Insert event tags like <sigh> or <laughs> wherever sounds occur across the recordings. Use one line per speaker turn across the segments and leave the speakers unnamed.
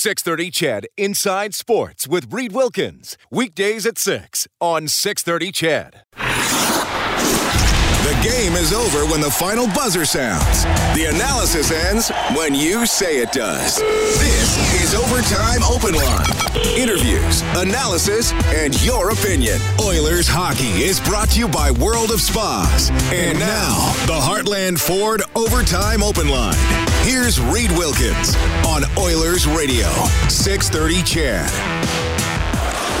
630 CHED Inside Sports with Reed Wilkins. Weekdays at 6 on 630 CHED.
The game is over when the final buzzer sounds. The analysis ends when you say it does. This is Overtime Open Line. Interviews, analysis, and your opinion. Oilers hockey is brought to you by World of Spas. And now, the Heartland Ford Overtime Open Line. Here's Reed Wilkins on Oilers Radio, 630 CHED.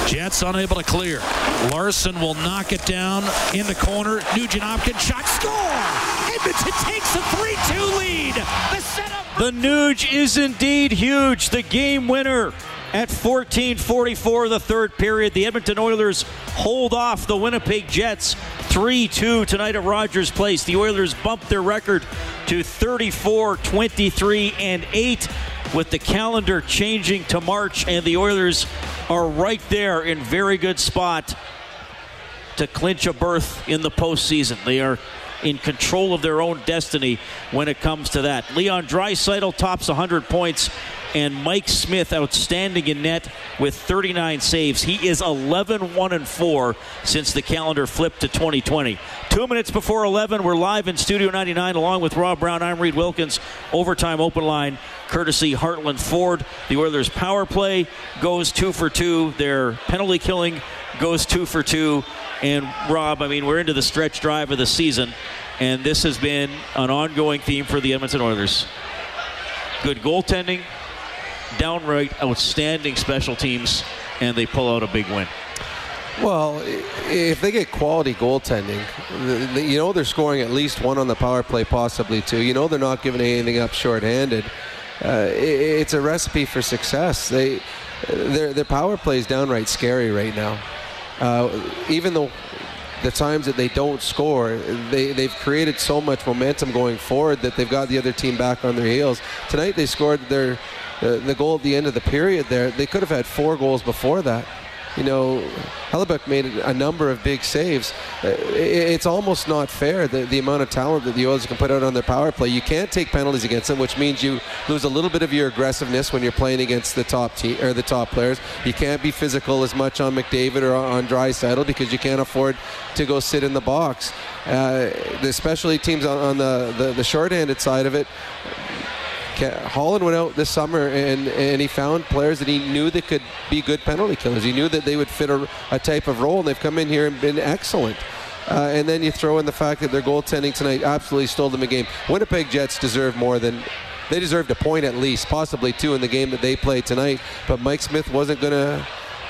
Jets unable to clear. Larsson will knock it down in the corner. Nugent Hopkins shot score. Edmonton takes a 3-2 lead. The setup.
The Nuge is indeed huge. The game winner at 14:44 the third period. The Edmonton Oilers hold off the Winnipeg Jets 3-2 tonight at Rogers Place. The Oilers bump their record to 34, 23 and 8 with the calendar changing to March and the Oilers are right there in very good spot to clinch a berth in the postseason. They are in control of their own destiny when it comes to that. Leon Draisaitl tops 100 points and Mike Smith outstanding in net with 39 saves. He is 11 1 and 4 since the calendar flipped to 2020. Two minutes before 11, we're live in Studio 99 along with Rob Brown. I'm Reed Wilkins. Overtime open line, courtesy Heartland Ford. The Oilers' power play goes two for two. Their penalty killing goes two for two. And Rob, I mean, we're into the stretch drive of the season, and this has been an ongoing theme for the Edmonton Oilers. Good goaltending, downright outstanding special teams, and they pull out a big win.
Well, if they get quality goaltending, you know they're scoring at least one on the power play, possibly two. You know they're not giving anything up shorthanded. Uh, it's a recipe for success. They, their, their power play is downright scary right now. Uh, even though the times that they don't score, they, they've created so much momentum going forward that they've got the other team back on their heels. Tonight they scored their uh, the goal at the end of the period there. They could have had four goals before that you know, Hellebuyck made a number of big saves. Uh, it's almost not fair the, the amount of talent that the Oilers can put out on their power play. You can't take penalties against them, which means you lose a little bit of your aggressiveness when you're playing against the top team or the top players. You can't be physical as much on McDavid or on Draisaitl because you can't afford to go sit in the box. Uh, especially teams on, on the, the, the short-handed side of it Holland went out this summer and, and he found players that he knew that could be good penalty killers. He knew that they would fit a, a type of role, and they've come in here and been excellent. Uh, and then you throw in the fact that their goaltending tonight absolutely stole them a game. Winnipeg Jets deserve more than they deserved a point at least, possibly two in the game that they played tonight. But Mike Smith wasn't going to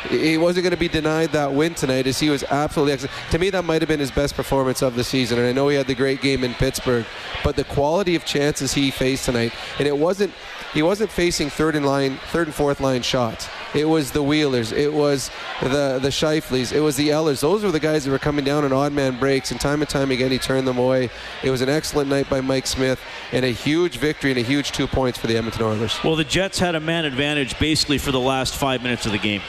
he wasn't going to be denied that win tonight as he was absolutely excellent. To me, that might have been his best performance of the season. And I know he had the great game in Pittsburgh, but the quality of chances he faced tonight, and it wasn't he wasn't facing third and line, third and fourth line shots. It was the Wheelers, it was the the Scheifele's, it was the Ehlers. Those were the guys that were coming down on odd man breaks, and time and time again he turned them away. It was an excellent night by Mike Smith, and a huge victory and a huge two points for the Edmonton Oilers.
Well, the Jets had a man advantage basically for the last five minutes of the game.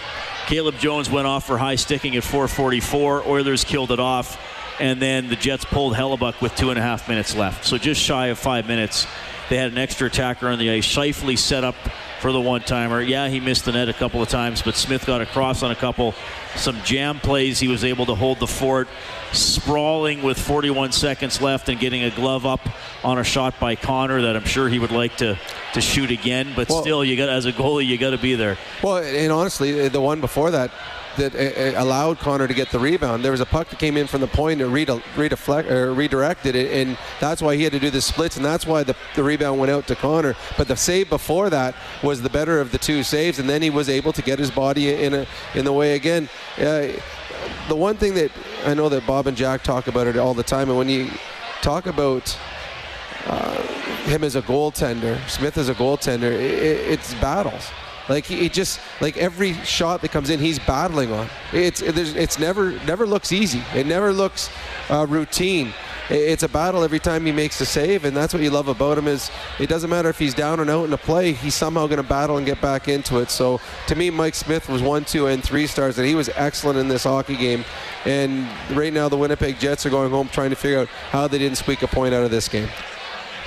Caleb Jones went off for high sticking at 444. Oilers killed it off. And then the Jets pulled Hellebuyck with two and a half minutes left. So just shy of five minutes. They had an extra attacker on the ice. Scheifele set up for the one timer. Yeah, he missed the net a couple of times, but Smith got across on a couple. Some jam plays. He was able to hold the fort, sprawling with 41 seconds left and getting a glove up on a shot by Connor that I'm sure he would like to, to shoot again. But well, still, you got as a goalie, you got to be there.
Well, and honestly, the one before that, that uh, allowed Connor to get the rebound. There was a puck that came in from the point and redeflect, or redirected it, and that's why he had to do the splits, and that's why the, the rebound went out to Connor. But the save before that was the better of the two saves, and then he was able to get his body in a, in the way again. Uh, the one thing that I know that Bob and Jack talk about it all the time, and when you talk about uh, him as a goaltender, Smith as a goaltender, it, it's battles. Like he, just like every shot that comes in, he's battling on. It's it's never never looks easy. It never looks uh, routine. It's a battle every time he makes a save, and that's what you love about him. Is it doesn't matter if he's down and out in a play, he's somehow going to battle and get back into it. So to me, Mike Smith was one, two, and three stars, and he was excellent in this hockey game. And right now, the Winnipeg Jets are going home trying to figure out how they didn't squeak a point out of this game.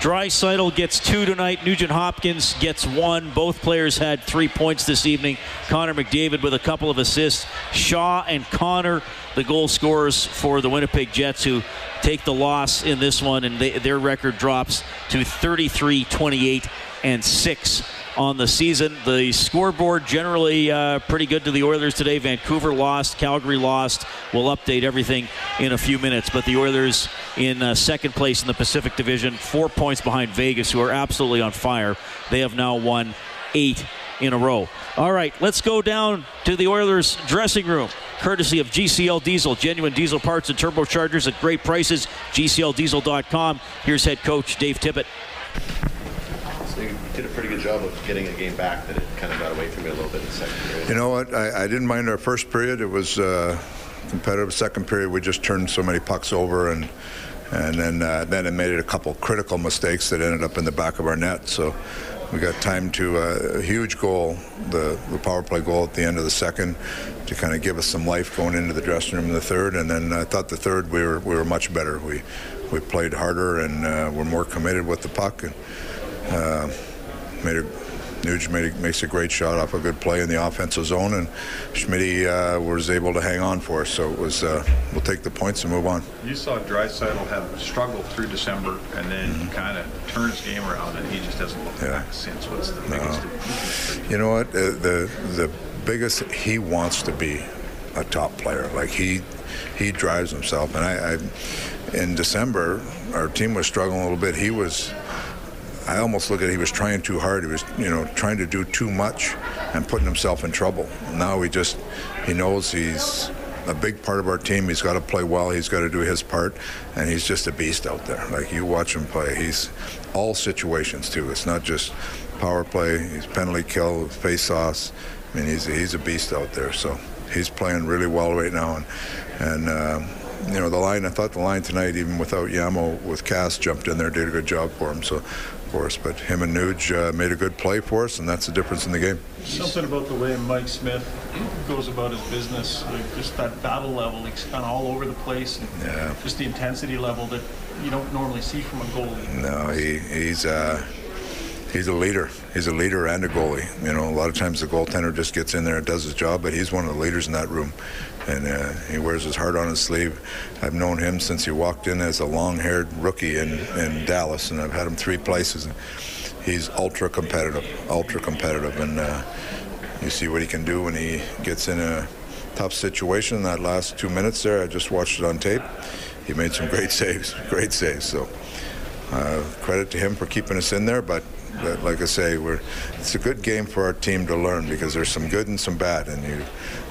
Draisaitl gets two tonight. Nugent Hopkins gets one. Both players had three points this evening. Connor McDavid with a couple of assists. Shaw and Connor, the goal scorers for the Winnipeg Jets, who take the loss in this one, and they, their record drops to 33 28 and 6 on the season. The scoreboard generally uh, pretty good to the Oilers today. Vancouver lost, Calgary lost. We'll update everything in a few minutes. But the Oilers in uh, second place in the Pacific Division, four points behind Vegas, who are absolutely on fire. They have now won eight in a row. All right, let's go down to the Oilers dressing room. Courtesy of GCL Diesel, genuine diesel parts and turbochargers at great prices. GCLDiesel.com. Here's head coach Dave Tippett.
Did a pretty good job of getting a game back that it kind of got away from you a little bit in the second period.
You know what? I, I didn't mind our first period. It was uh, competitive. Second period, we just turned so many pucks over, and and then uh, then it made it a couple critical mistakes that ended up in the back of our net. So we got time to uh, a huge goal, the, the power play goal at the end of the second, to kind of give us some life going into the dressing room in the third. And then I thought the third we were we were much better. We we played harder and uh, were more committed with the puck. And, uh, made a Nuge made a, makes a great shot off a good play in the offensive zone, and Schmidt uh, was able to hang on for us. So it was uh, we'll take the points and move on.
You saw Draisaitl have struggled through December, and then
Mm-hmm.
kind of turn his game around, and he just hasn't looked
Yeah.
back since. What's the biggest?
You know what? Uh, the the biggest he wants to be a top player. Like he he drives himself. And I, I in December our team was struggling a little bit. He was. I almost look at it, he was trying too hard. He was, you know, trying to do too much and putting himself in trouble. Now he just, he knows he's a big part of our team. He's got to play well. He's got to do his part, and he's just a beast out there. Like you watch him play, he's all situations too. It's not just power play. He's penalty kill, face offs. I mean, he's he's a beast out there. So he's playing really well right now, and and. Um, you know the line. I thought the line tonight, even without Yamo, with Cass jumped in there, did a good job for him. So, for us, but him and Nuge uh, made a good play for us, and that's the difference in the game.
Something about the way Mike Smith goes about his business, like just that battle level, he's kind of all over the place, and
Yeah.
just the intensity level that you don't normally see from a goalie.
No, he he's uh, he's a leader. He's a leader and a goalie. You know, a lot of times the goaltender just gets in there and does his job, but he's one of the leaders in that room, and uh, he wears his heart on his sleeve. I've known him since he walked in as a long-haired rookie in, in Dallas, and I've had him three places. He's ultra competitive, ultra competitive, and uh, you see what he can do when he gets in a tough situation. That last two minutes there, I just watched it on tape. He made some great <laughs> saves, great saves. So uh, credit to him for keeping us in there. But, but like I say, we're it's a good game for our team to learn because there's some good and some bad, and you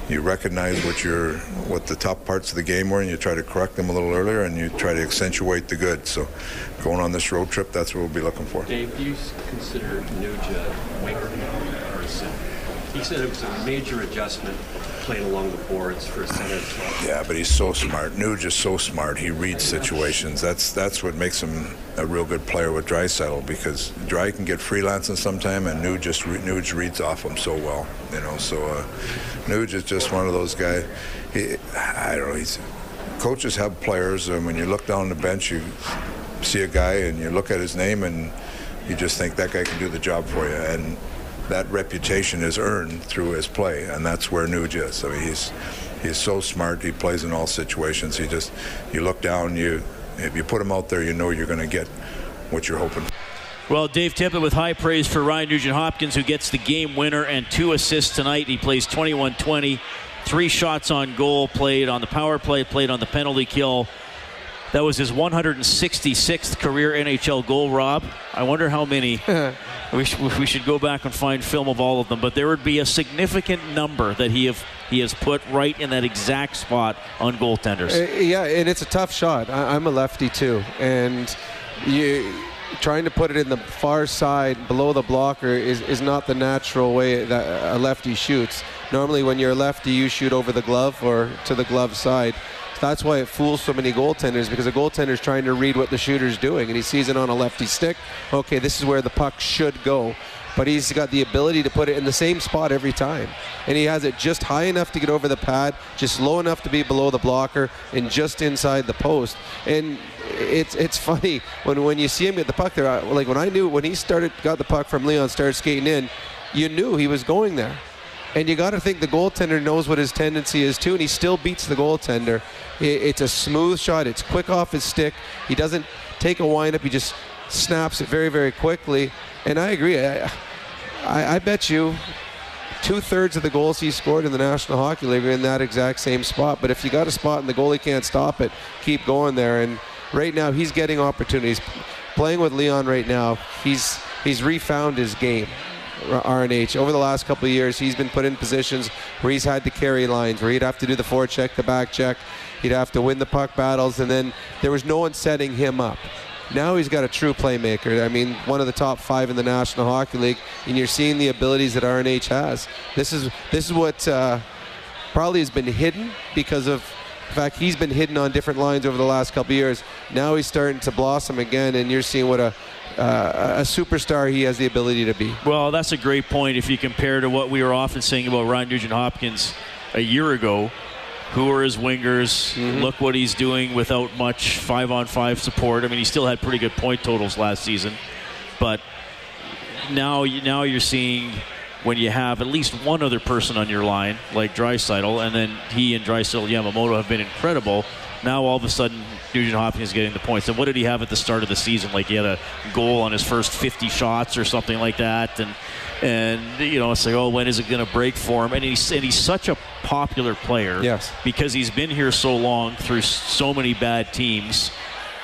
you recognize what your what the top parts of the game were, and you try to correct them a little earlier, and you try to accentuate the good. So going on this road trip, that's what we'll be looking for.
Dave, do you consider Nuge a winger? Or is it, he said it was a major adjustment playing along the boards for a center 12.
Yeah, but he's so smart. Nuge is so smart. He reads situations. That's that's what makes him a real good player with Draisaitl because Dry can get freelancing sometime, and Nuge just re- Nuge reads off him so well. You know, so uh, Nuge is just one of those guys. He, I don't know. He's coaches have players, and when you look down the bench, you see a guy and you look at his name, and you just think that guy can do the job for you. And that reputation is earned through his play, and that's where Nuge is. I mean, he's he's so smart. He plays in all situations. He just you look down, you if you put him out there, you know you're going to get what you're hoping.
Well, Dave Tippett with high praise for Ryan Nugent Hopkins, who gets the game winner and two assists tonight. He plays 21 20, three shots on goal, played on the power play, played on the penalty kill. That was his 166th career NHL goal, Rob. I wonder how many. <laughs> we, sh- we should go back and find film of all of them, but there would be a significant number that he have he has put right in that exact spot on goaltenders.
Uh, yeah, and it's a tough shot. I, I'm a lefty too, and you trying to put it in the far side below the blocker is, is not the natural way that a lefty shoots. Normally, when you're a lefty, you shoot over the glove or to the glove side. That's why it fools so many goaltenders because a goaltender's trying to read what the shooter's doing, and he sees it on a lefty stick. Okay, this is where the puck should go. but he's got the ability to put it in the same spot every time. And he has it just high enough to get over the pad, just low enough to be below the blocker, and just inside the post. And it's it's funny when when you see him get the puck there. Like when I knew when he started got the puck from Leon, started skating in, you knew he was going there. And you got to think the goaltender knows what his tendency is too, and he still beats the goaltender. It's a smooth shot. It's quick off his stick. He doesn't take a windup. He just snaps it very, very quickly. And I agree. I, I, I bet you two thirds of the goals he scored in the National Hockey League are in that exact same spot. But if you got a spot and the goalie can't stop it, keep going there. And right now he's getting opportunities. Playing with Leon right now, he's he's refound his game. RNH over the last couple of years, he's been put in positions where he's had to carry lines, where he'd have to do the forecheck, the back check, he'd have to win the puck battles, and then there was no one setting him up. Now he's got a true playmaker. I mean, one of the top five in the National Hockey League, and you're seeing the abilities that RNH has. This is this is what uh, probably has been hidden because of the fact he's been hidden on different lines over the last couple years. Now he's starting to blossom again, and you're seeing what a uh, a superstar he has the ability to be.
Well, that's a great point if you compare to what we were often saying about Ryan Nugent Hopkins a year ago. Who are his wingers? Look what he's doing without much five on five support. I mean, he still had pretty good point totals last season, but now now you're seeing when you have at least one other person on your line, like Draisaitl, and then he and Draisaitl Yamamoto have been incredible. Now all of a sudden, Nugent Hopkins getting the points. And what did he have at the start of the season? Like he had a goal on his first 50 shots or something like that, and and you know it's like, oh, when is it going to break for him? And he's and he's such a popular player,
Yes.
because he's been here so long through so many bad teams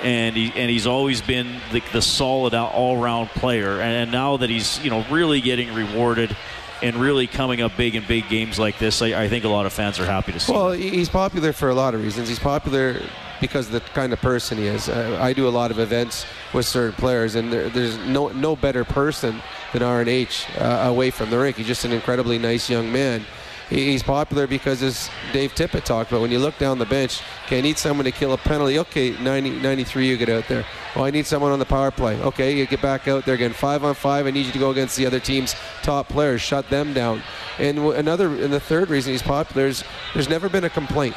and he and he's always been the, the solid all round player. And now that he's you know really getting rewarded and really coming up big in big games like this, I, I think a lot of fans are happy to see.
Well, he- he's popular for a lot of reasons. He's popular because the kind of person he is. Uh, I do a lot of events with certain players, and there, there's no no better person than RNH uh, away from the rink. He's just an incredibly nice young man. He- He's popular because, as Dave Tippett talked about, when you look down the bench, okay, I need someone to kill a penalty. Okay, 90, 93, you get out there. Oh, I need someone on the power play. Okay, you get back out there again. Five on five, I need you to go against the other team's top players. Shut them down. And w- another, and the third reason he's popular is there's never been a complaint.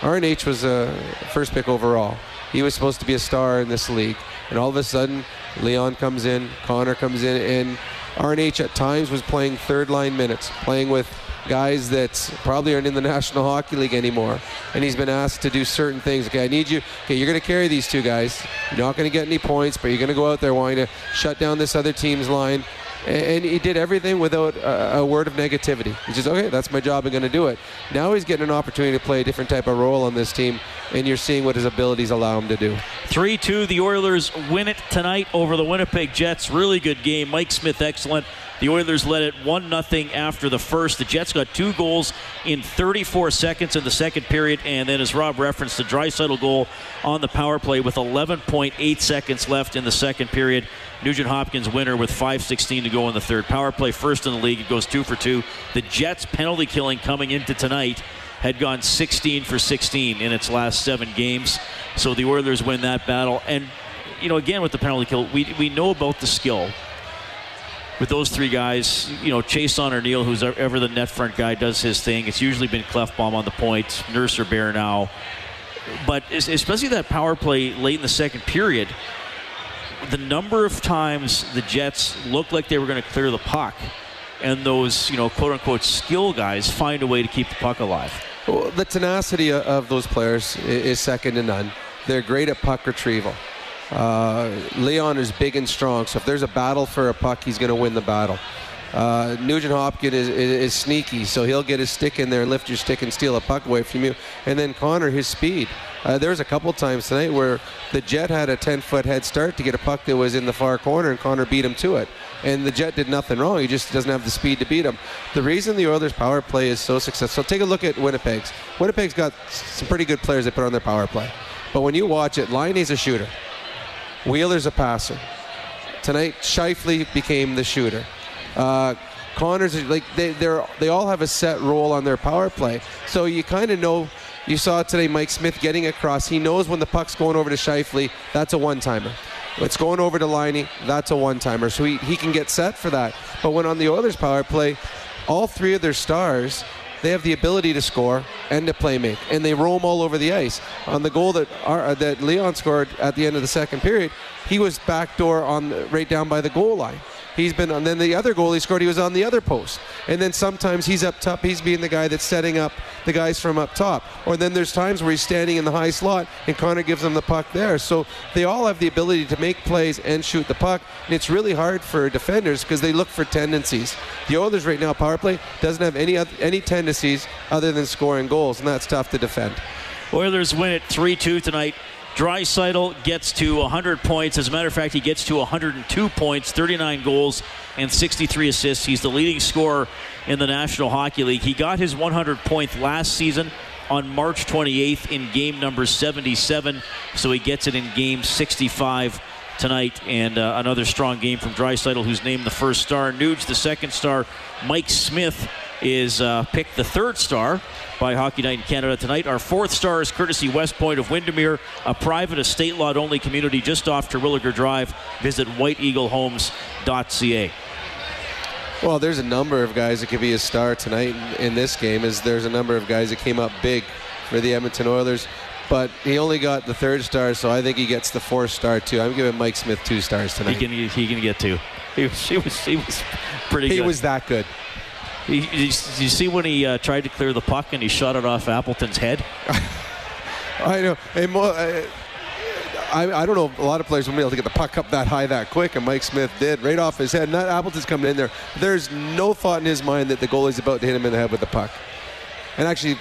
RNH was a first pick overall. He was supposed to be a star in this league. And all of a sudden, Leon comes in, Connor comes in, and RNH at times was playing third line minutes, playing with guys that probably aren't in the <laughs> National Hockey League anymore. And he's been asked to do certain things. Okay, I need you. Okay, you're going to carry these two guys. You're not going to get any points, but you're going to go out there wanting to shut down this other team's line. And he did everything without a, word of negativity. He's just, okay, that's my job, I'm going to do it. Now he's getting an opportunity to play a different type of role on this team, and you're seeing what his abilities allow him to do.
3 2, the Oilers win it tonight over the Winnipeg Jets. Really good game. Mike Smith, excellent. The Oilers led it 1 0 after the first. The Jets got two goals in 34 seconds in the second period, and then, as Rob referenced, the Draisaitl goal on the power play with 11.8 seconds left in the second period. Nugent Hopkins winner with 5.16 to go in the third. Power play first in the league. It goes two for two. The Jets penalty killing coming into tonight had gone 16 for 16 in its last seven games. So the Oilers win that battle. And, you know, again with the penalty kill, we, we know about the skill. With those three guys, you know, Chiasson or Neal, who's ever the net front guy, does his thing. It's usually been Klefbom on the point, Nurse or Bear now. But especially that power play late in the second period, the number of times the Jets looked like they were going to clear the puck, and those, you know, quote unquote skill guys find a way to keep the puck alive.
Well, the tenacity of those players is second to none. They're great at puck retrieval. Uh, Leon is big and strong, so if there's a battle for a puck, he's going to win the battle. Uh, Nugent Hopkins is, is, is sneaky, so he'll get his stick in there and lift your stick and steal a puck away from you. And then Connor, his speed. Uh, there was a couple times tonight where the Jet had a 10 foot head start to get a puck that was in the far corner, and Connor beat him to it. And the Jet did nothing wrong. He just doesn't have the speed to beat him. The reason the Oilers' power play is so successful. Take a look at Winnipeg's. Winnipeg's got some pretty good players they put on their power play. But when you watch it, Laine's a shooter. Wheeler's a passer. Tonight, Scheifele became the shooter. Uh, Connors, like they, they all have a set role on their power play. So you kind of know. You saw today Mike Smith getting across. He knows when the puck's going over to Scheifele, that's a one-timer. It's going over to Laine. That's a one-timer, so he, he can get set for that. But when on the Oilers power play, all three of their stars they have the ability to score and to play make, and they roam all over the ice. On the goal that uh, that Leon scored at the end of the second period, he was backdoor on right down by the goal line. He's been, and then the other goal he scored, he was on the other post. And then sometimes he's up top, he's being the guy that's setting up the guys from up top. Or then there's times where he's standing in the high slot and Connor gives him the puck there. So they all have the ability to make plays and shoot the puck. And it's really hard for defenders because they look for tendencies. The Oilers right now, power play, doesn't have any, any tendencies other than scoring goals, and that's tough to defend.
Oilers win it 3 2 tonight. Draisaitl gets to 100 points. As a matter of fact, he gets to 102 points, 39 goals, and 63 assists. He's the leading scorer in the National Hockey League. He got his 100 point last season on March 28th in game number 77, so he gets it in game 65 tonight. And uh, another strong game from Draisaitl, who's named the first star. Nuge, the second star. Mike Smith is uh, picked the third star by Hockey Night in Canada tonight. Our fourth star is courtesy West Point of Windermere, a private estate lot only community just off Terwilliger Drive. Visit whiteeaglehomes.ca.
Well, there's a number of guys that could be a star tonight in this game. Is there's a number of guys that came up big for the Edmonton Oilers, but he only got the third star, so I think he gets the fourth star too. I'm giving Mike Smith two stars tonight.
He can he can get two. He was he was, he was pretty. Good.
He
good.
was that good.
You, see when he uh, tried to clear the puck and he shot it off Appleton's head? <laughs>
I know. And mo- I, I, I don't know. A lot of players will be able to get the puck up that high that quick, and Mike Smith did right off his head. That Appleton's coming in there. There's no thought in his mind that the goalie's about to hit him in the head with the puck. And actually,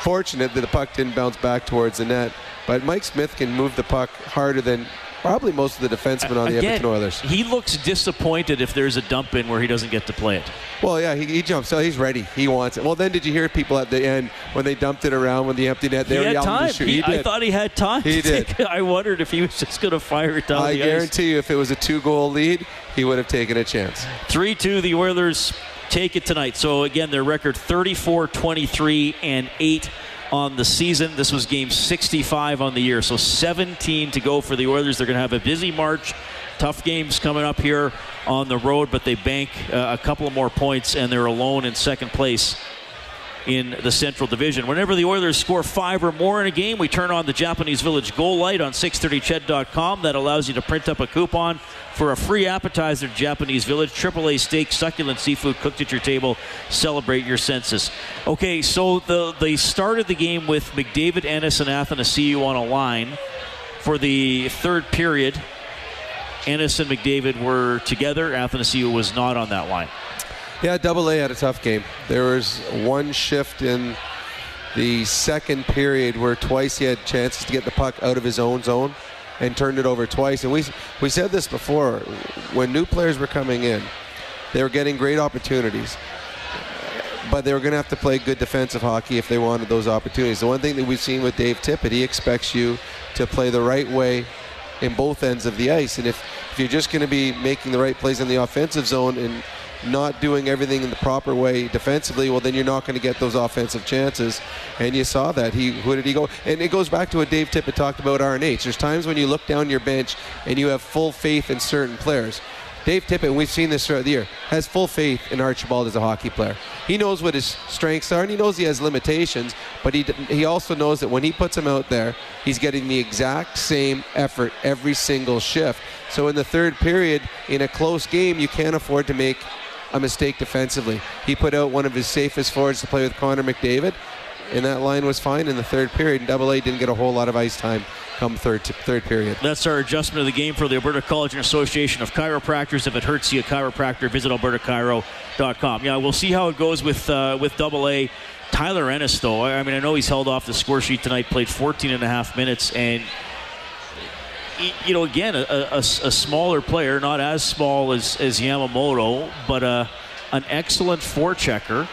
fortunate that the puck didn't bounce back towards the net. But Mike Smith can move the puck harder than probably most of the defensemen on the
Again,
Edmonton Oilers.
He looks disappointed if there's a dump in where he doesn't get to play it.
Well, yeah, he, he jumps. So he's ready. He wants it. Well, then did you hear people at the end when they dumped it around with the empty net? They
he
were
had
yelling
time. He-
He
I thought he had time.
He did.
I wondered if he was just going to fire it down
I
the ice.
guarantee you, if it was a two-goal lead, he would have taken a chance.
3 2, the Oilers take it tonight. So, again, their record 34 23 and 8 on the season. This was game 65 on the year. So, 17 to go for the Oilers. They're going to have a busy March. Tough games coming up here on the road, but they bank uh, a couple more points, and they're alone in second place in the Central Division. Whenever the Oilers score five or more in a game, we turn on the Japanese Village goal light on 630ched.com. That allows you to print up a coupon for a free appetizer Japanese Village. AAA steak, succulent seafood cooked at your table. Celebrate your senses. Okay, so the, they started the game with McDavid, Ennis, and Athanasiu on a line for the third period. Ennis and McDavid were together. Athanasiu was not on that line.
Yeah, Double A had a tough game. There was one shift in the second period where twice he had chances to get the puck out of his own zone and turned it over twice. And we we said this before when new players were coming in, they were getting great opportunities. But they were going to have to play good defensive hockey if they wanted those opportunities. The one thing that we've seen with Dave Tippett, he expects you to play the right way in both ends of the ice. And if, if you're just going to be making the right plays in the offensive zone and not doing everything in the proper way defensively, well, then you're not going to get those offensive chances. And you saw that. He who did he go? And it goes back to what Dave Tippett talked about RNH. There's times when you look down your bench and you have full faith in certain players. Dave Tippett, and we've seen this throughout the year, has full faith in Archibald as a hockey player. He knows what his strengths are, and he knows he has limitations, but he he also knows that when he puts him out there, he's getting the exact same effort every single shift. So in the third period, in a close game, you can't afford to make a mistake defensively. He put out one of his safest forwards to play with Connor McDavid, and that line was fine in the third period. And Double A didn't get a whole lot of ice time come third third period.
That's our adjustment of the game for the Alberta College and Association of Chiropractors. If it hurts you, a chiropractor, visit albertachiro.com. Yeah, we'll see how it goes with uh, with Double A. Tyler Ennis, though, I mean, I know he's held off the score sheet tonight, played 14 and a half minutes, and you know, again, a smaller player, not as small as, as Yamamoto, but uh, an excellent forechecker.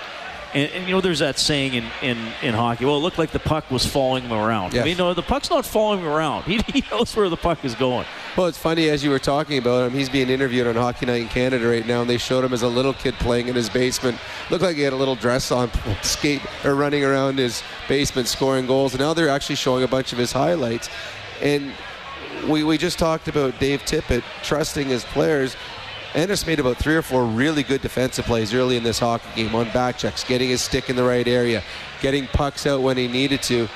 And, and you know, there's that saying in, in, in hockey. Well, it looked like the puck was following him around. I
Yes.
mean, no, the puck's not following him around. <laughs> He, he knows where the puck is going.
Well, it's funny as you were talking about him. He's being interviewed on Hockey Night in Canada right now, and they showed him as a little kid playing in his basement. Looked like he had a little dress on, <laughs> skate or running around his basement scoring goals. And now they're actually showing a bunch of his highlights. And we, we just talked about Dave Tippett trusting his players. Ennis made about three or four really good defensive plays early in this hockey game on back checks, getting his stick in the right area, getting pucks out when he needed to.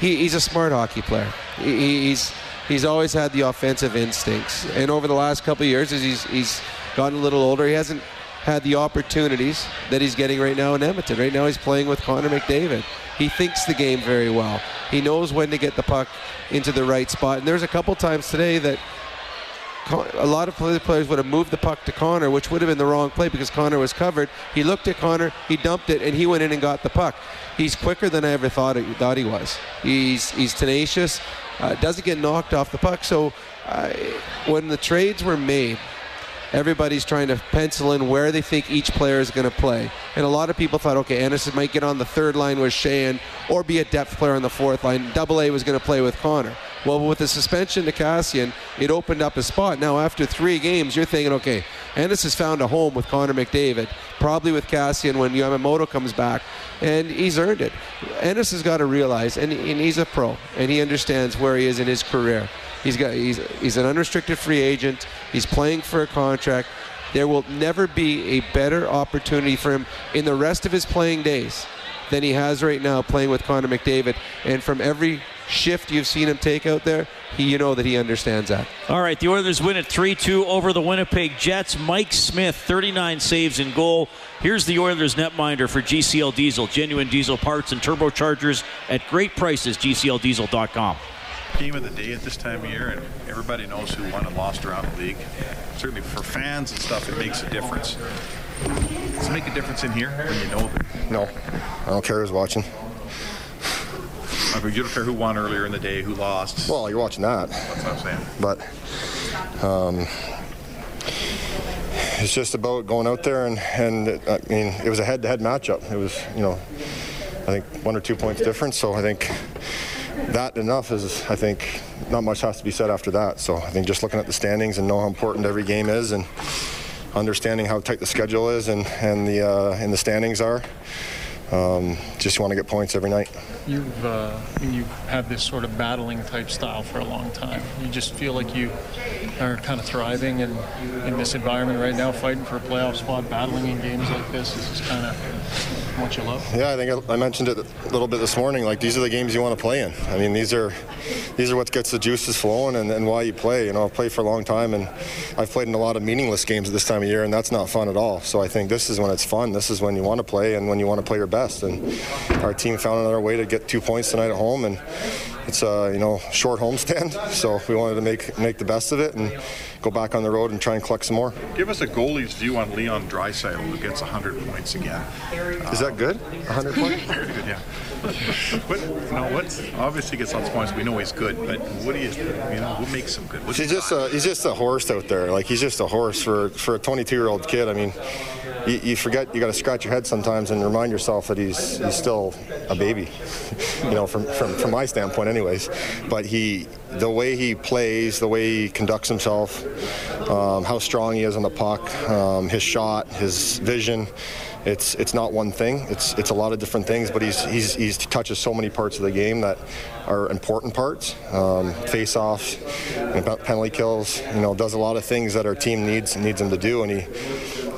He, he's a smart hockey player. He, he's he's always had the offensive instincts, and over the last couple years, as he's he's gotten a little older, he hasn't had the opportunities that he's getting right now in Edmonton. Right now, he's playing with Connor McDavid. He thinks the game very well. He knows when to get the puck into the right spot. And there's a couple times today that a lot of players would have moved the puck to Connor, which would have been the wrong play because Connor was covered. He looked at Connor, he dumped it, and he went in and got the puck. He's quicker than I ever thought thought he was. He's he's tenacious, uh, doesn't get knocked off the puck. So when the trades were made, everybody's trying to pencil in where they think each player is going to play. And a lot of people thought, okay, Anderson might get on the third line with Sheahan or be a depth player on the fourth line. Double A was going to play with Connor. Well, with the suspension to Kassian, it opened up a spot. Now, after three games, you're thinking, okay, Ennis has found a home with Connor McDavid, probably with Kassian when Yamamoto comes back, and he's earned it. Ennis has got to realize, and, and he's a pro, and he understands where he is in his career. He's got he's he's an unrestricted free agent. He's playing for a contract. There will never be a better opportunity for him in the rest of his playing days than he has right now playing with Connor McDavid. And from every shift you've seen him take out there, he, you know that he understands that.
All right, the Oilers win at 3-2 over the Winnipeg Jets. Mike Smith, 39 saves in goal. Here's the Oilers netminder for GCL Diesel, genuine diesel parts and turbochargers at great prices. GCLDiesel.com
game of the day at this time of year, and everybody knows who won and lost around the league. Certainly for fans and stuff, it makes a difference. Does it make a difference in here when you know that?
No, I don't care who's watching.
I mean, you don't care who won earlier in the day, who lost.
Well, you're watching that.
That's what I'm saying.
But um, it's just about going out there and, and I mean, it was a head-to-head matchup. It was, you know, I think one or two points difference. So I think that enough is, I think, not much has to be said after that. So I think just looking at the standings and know how important every game is and understanding how tight the schedule is and, and, the, uh, and the standings are, um, just want to get points every night.
You've uh, you've had this sort of battling type style for a long time. You just feel like you are kind of thriving in, in this environment right now, fighting for a playoff spot, battling in games like this. This is kind of what you love.
Yeah, I think I mentioned it a little bit this morning. Like these are the games you want to play in. I mean, these are these are what gets the juices flowing and, and why you play. You know, I've played for a long time and I've played in a lot of meaningless games at this time of year, and that's not fun at all. So I think this is when it's fun. This is when you want to play and when you want to play your best. And our team found another way to get two points tonight at home, and it's a you know short homestand, <laughs> so we wanted to make make the best of it and go back on the road and try and collect some more.
Give us a goalie's view on Leon Draisaitl, who gets 100 points again.
Is that good? 100 points? <laughs>
Very good, yeah. what, no, what's obviously gets lots of points. We know he's good, but what do you, you know, what makes him good? What's
he's just a, he's just a horse out there. Like he's just a horse for for a 22 year old kid. I mean, you, you forget you got to scratch your head sometimes and remind yourself that he's he's still a baby. <laughs> you know, from, from from my standpoint, anyways. But he the way he plays, the way he conducts himself, um, how strong he is on the puck, um, his shot, his vision it's it's not one thing. It's it's a lot of different things. But he's he's he's touches so many parts of the game that are important parts. Um, face-offs, penalty kills. You know, does a lot of things that our team needs needs him to do, and he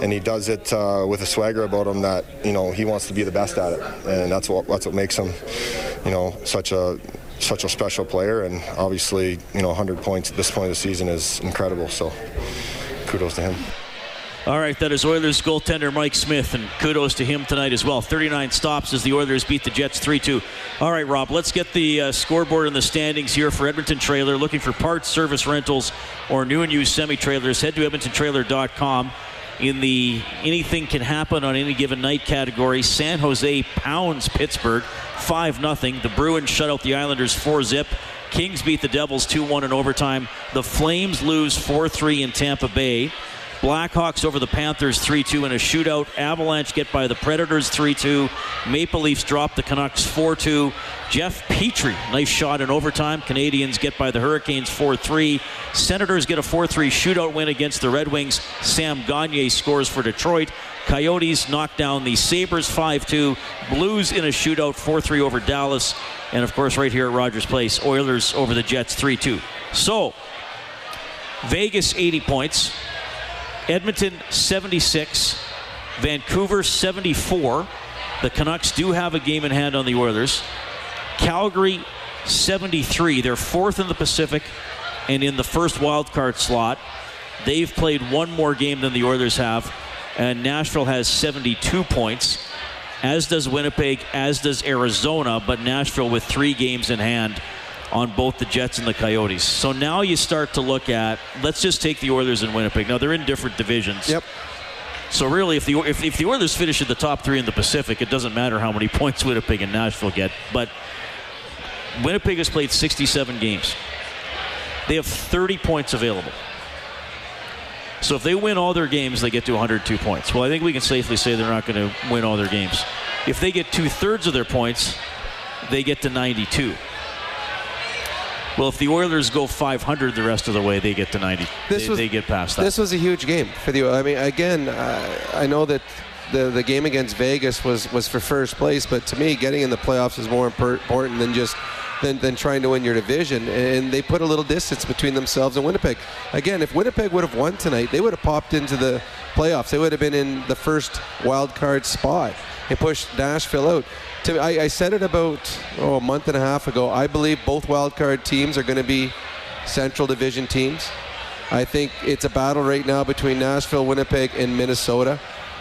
and he does it uh, with a swagger about him that you know he wants to be the best at it, and that's what that's what makes him, you know, such a such a special player. And obviously, you know, 100 points at this point of the season is incredible. So, kudos to him.
All right, that is Oilers goaltender Mike Smith, and kudos to him tonight as well. 39 stops as the Oilers beat the Jets 3 2. All right, Rob, let's get the uh, scoreboard and the standings here for Edmonton Trailer. Looking for parts, service rentals, or new and used semi trailers, head to EdmontonTrailer.com. In the anything can happen on any given night category, San Jose pounds Pittsburgh 5 0. The Bruins shut out the Islanders 4 zip. Kings beat the Devils 2 1 in overtime. The Flames lose 4 3 in Tampa Bay. Blackhawks over the Panthers 3 2 in a shootout. Avalanche get by the Predators 3 2. Maple Leafs drop the Canucks 4 2. Jeff Petry, nice shot in overtime. Canadiens get by the Hurricanes 4 3. Senators get a 4 3 shootout win against the Red Wings. Sam Gagner scores for Detroit. Coyotes knock down the Sabres 5 2. Blues in a shootout 4 3 over Dallas. And of course, right here at Rogers Place, Oilers over the Jets 3 2. So, Vegas 80 points, Edmonton 76, Vancouver 74. The Canucks do have a game in hand on the Oilers. Calgary 73. They're fourth in the Pacific and in the first wild card slot. They've played one more game than the Oilers have, and Nashville has 72 points, as does Winnipeg, as does Arizona, but Nashville with three games in hand on both the Jets and the Coyotes. So now you start to look at let's just take the Oilers and Winnipeg. Now they're in different divisions.
Yep.
So really, if the if, if the Oilers finish at the top three in the Pacific, it doesn't matter how many <laughs> points Winnipeg and Nashville get. But Winnipeg has played 67 games. They have 30 points available. So if they win all their games, they get to 102 points. Well, I think we can safely say they're not going to win all their games. If they get two thirds of their points, they get to 92. Well, if the Oilers go 500 the rest of the way, they get to 90.
This
they,
was-
they get past that.
This was a huge game for the. I mean, again, uh, I know that the the game against Vegas was was for first place, but to me, getting in the playoffs is more important than just than, than trying to win your division. And they put a little distance between themselves and Winnipeg. Again, if Winnipeg would have won tonight, they would have popped into the playoffs. They would have been in the first wild card spot and pushed Nashville out. To, I, I said it about oh, a month and a half ago. I believe both wildcard teams are going to be Central Division teams. I think it's a battle right now between Nashville, Winnipeg, and Minnesota.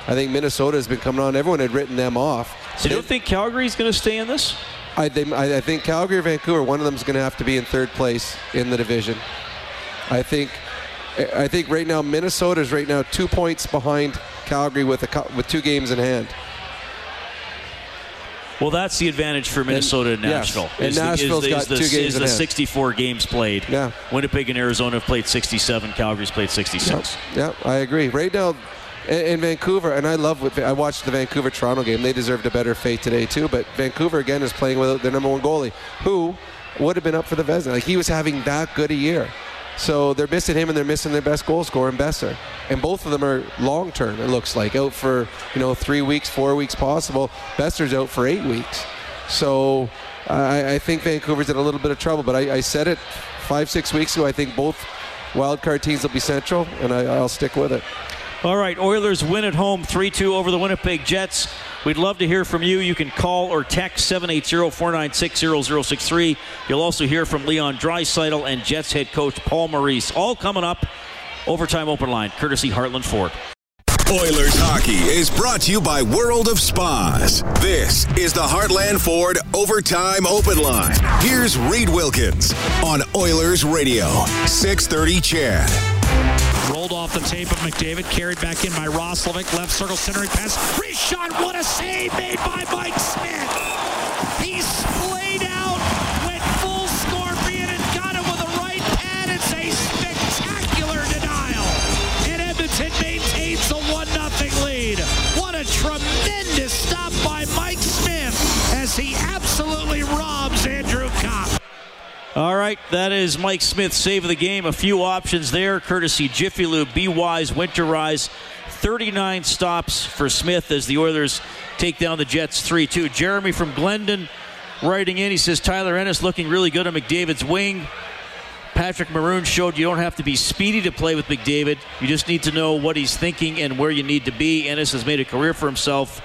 I think Minnesota has been coming on. Everyone had written them off.
so you don't think Calgary's going to stay in this?
I, they, I, I think Calgary or Vancouver, one of them is going to have to be in third place in the division. I think, I think right now Minnesota is right now two points behind Calgary with a with two games in hand.
Well, that's the advantage for Minnesota and,
yes.
Nashville.
And
is the- is,
got
is the,
two games
is the
hand.
64 games played.
Yeah.
Winnipeg and Arizona have played 67. Calgary's played 66.
Yeah, I agree. Right now, in, Vancouver, and I love what I watched the Vancouver Toronto game. They deserved a better fate today too. But Vancouver again is playing with their number one goalie, who would have been up for the Vezina. Like he was having that good a year. So they're missing him, and they're missing their best goal scorer, and Boeser. And both of them are long term. It looks like out for you know three weeks, four weeks possible. Boeser's out for eight weeks. So I, I think Vancouver's in a little bit of trouble. But I, I said it five, six weeks ago. I think both wild card teams will be central, and I, I'll stick with it.
All right, Oilers win at home 3 2 over the Winnipeg Jets. We'd love to hear from you. You can call or text 780 496 0063. You'll also hear from Leon Draisaitl and Jets head coach Paul Maurice. All coming up. Overtime open line, courtesy Heartland Ford.
Oilers hockey is brought to you by World of Spas. This is the Heartland Ford Overtime Open Line. Here's Reed Wilkins on Oilers Radio, 630 CHED.
Rolled off the tape of McDavid, carried back in by Roslovic, left circle centering pass. Free shot, what a save made by Mike Smith.
All right, that is Mike Smith, save of the game. A few options there, courtesy Jiffy Lube, Be Wise, Winterize. 39 stops for Smith as the Oilers take down the Jets 3 2. Jeremy from Glendon writing in. He says Tyler Ennis looking really good on McDavid's wing. Patrick Maroon showed you don't have to be speedy to play with McDavid. You just need to know what he's thinking and where you need to be. Ennis has made a career for himself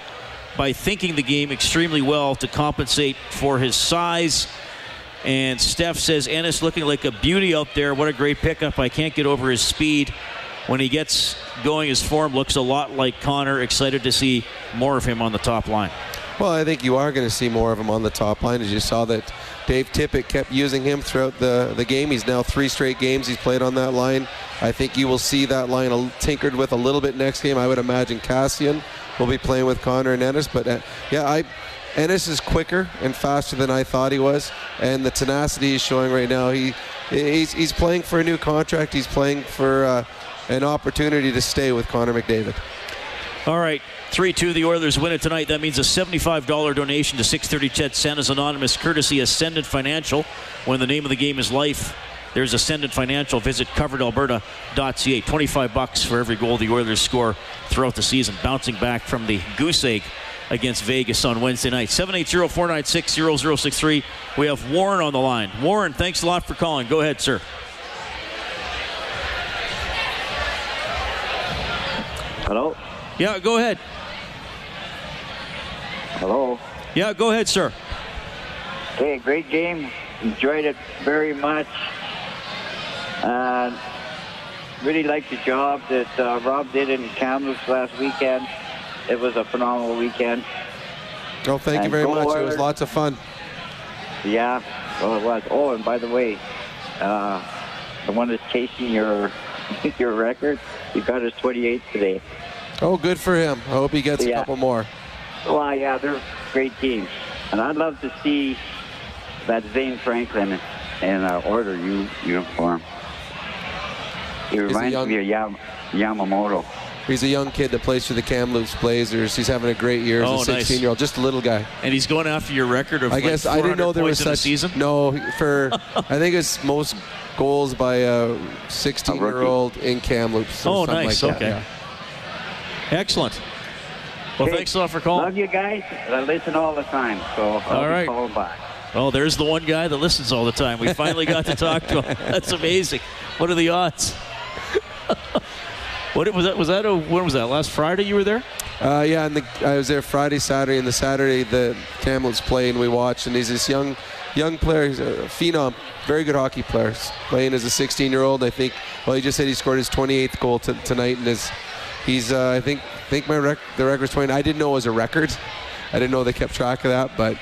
by thinking the game extremely well to compensate for his size. And Steph says Ennis looking like a beauty out there. What a great pickup. I can't get over his speed. When he gets going, his form looks a lot like Connor. Excited to see more of him on the top line.
Well, I think you are going to see more of him on the top line. As you saw that Dave Tippett kept using him throughout the, the game. He's now three straight games he's played on that line. I think you will see that line tinkered with a little bit next game. I would imagine Kassian will be playing with Connor and Ennis. But uh, yeah, I Ennis is quicker and faster than I thought he was, and the tenacity he's showing right now. He he's, he's playing for a new contract. He's playing for uh, an opportunity to stay with Connor McDavid.
All right, 3 2, the Oilers win it tonight. That means a $75 donation to 630 CHED Santa's Anonymous, courtesy Ascendant Financial. When the name of the game is life, there's Ascendant Financial. Visit coveredalberta.ca. 25 bucks for every goal the Oilers score throughout the season. Bouncing back from the goose egg against Vegas on Wednesday night. 780 496 0063. We have Warren on the line. Warren, thanks a lot for calling. Go ahead, sir.
Hello?
Yeah, go ahead.
Hello?
Yeah, go ahead, sir.
Okay, great game. Enjoyed it very much. Uh, really liked the job that uh, Rob did in Kamloops last weekend. It was a phenomenal weekend.
Oh, thank you very much. It was lots of fun.
Yeah, well, it was. Oh, and by the way, uh, the one that's chasing your <laughs> your record, he got his 28 today.
Oh, good for him. I hope he gets a
Yeah.
couple more.
Well, yeah, they're great teams. And I'd love to see that Zane Franklin in uh, order u- uniform. He
a
reminds
young-
me of Yam- Yamamoto.
He's a young kid that plays for the Kamloops Blazers. He's having a great year as
Oh,
a
nice.
16 year old, just a little guy.
And he's going after your record of
I
like
guess I didn't
400
know there was
points in a
such
season.
No, for I think it's most goals by a 16 year old in Kamloops.
Oh,
something
nice.
Like that,
okay.
yeah.
Excellent. Well,
Okay.
thanks a lot for calling.
Love you guys. I listen all the time, so I'll
All
be
right.
calling back.
Oh, there's the one guy that listens all the time. We finally got to talk to him. <laughs> That's amazing. What are the odds? <laughs> what was that? Was that a when was that? Last Friday you were there?
Uh, yeah, and the, I was there Friday, Saturday, and the Saturday the Kamloops played and we watched. And he's this young, young player, he's a phenom, very good hockey player. He's playing as a 16 year old. I think. Well, he just said he scored his 28th goal t- tonight, and his, he's uh, I think think my rec- the record's 20. I didn't know it was a record. I didn't know they kept track of that, but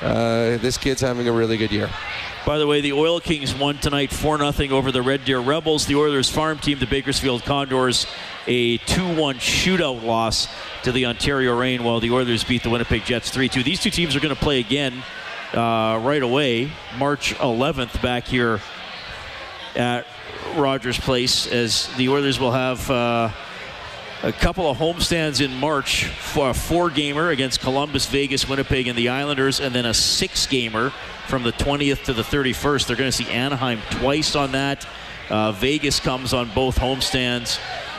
uh, this kid's having a really good year.
By the way, the Oil Kings won tonight 4 0 over the Red Deer Rebels. The Oilers farm team, the Bakersfield Condors, a 2 1 shootout loss to the Ontario Reign, while the Oilers beat the Winnipeg Jets 3 2. These two teams are going to play again uh, right away, March 11th, back here at Rogers Place, as the Oilers will have. Uh, a couple of homestands in March for a four gamer against Columbus, Vegas, Winnipeg, and the Islanders, and then a six gamer from the 20th to the 31st. They're going to see Anaheim twice on that. Uh, Vegas comes on both homestands.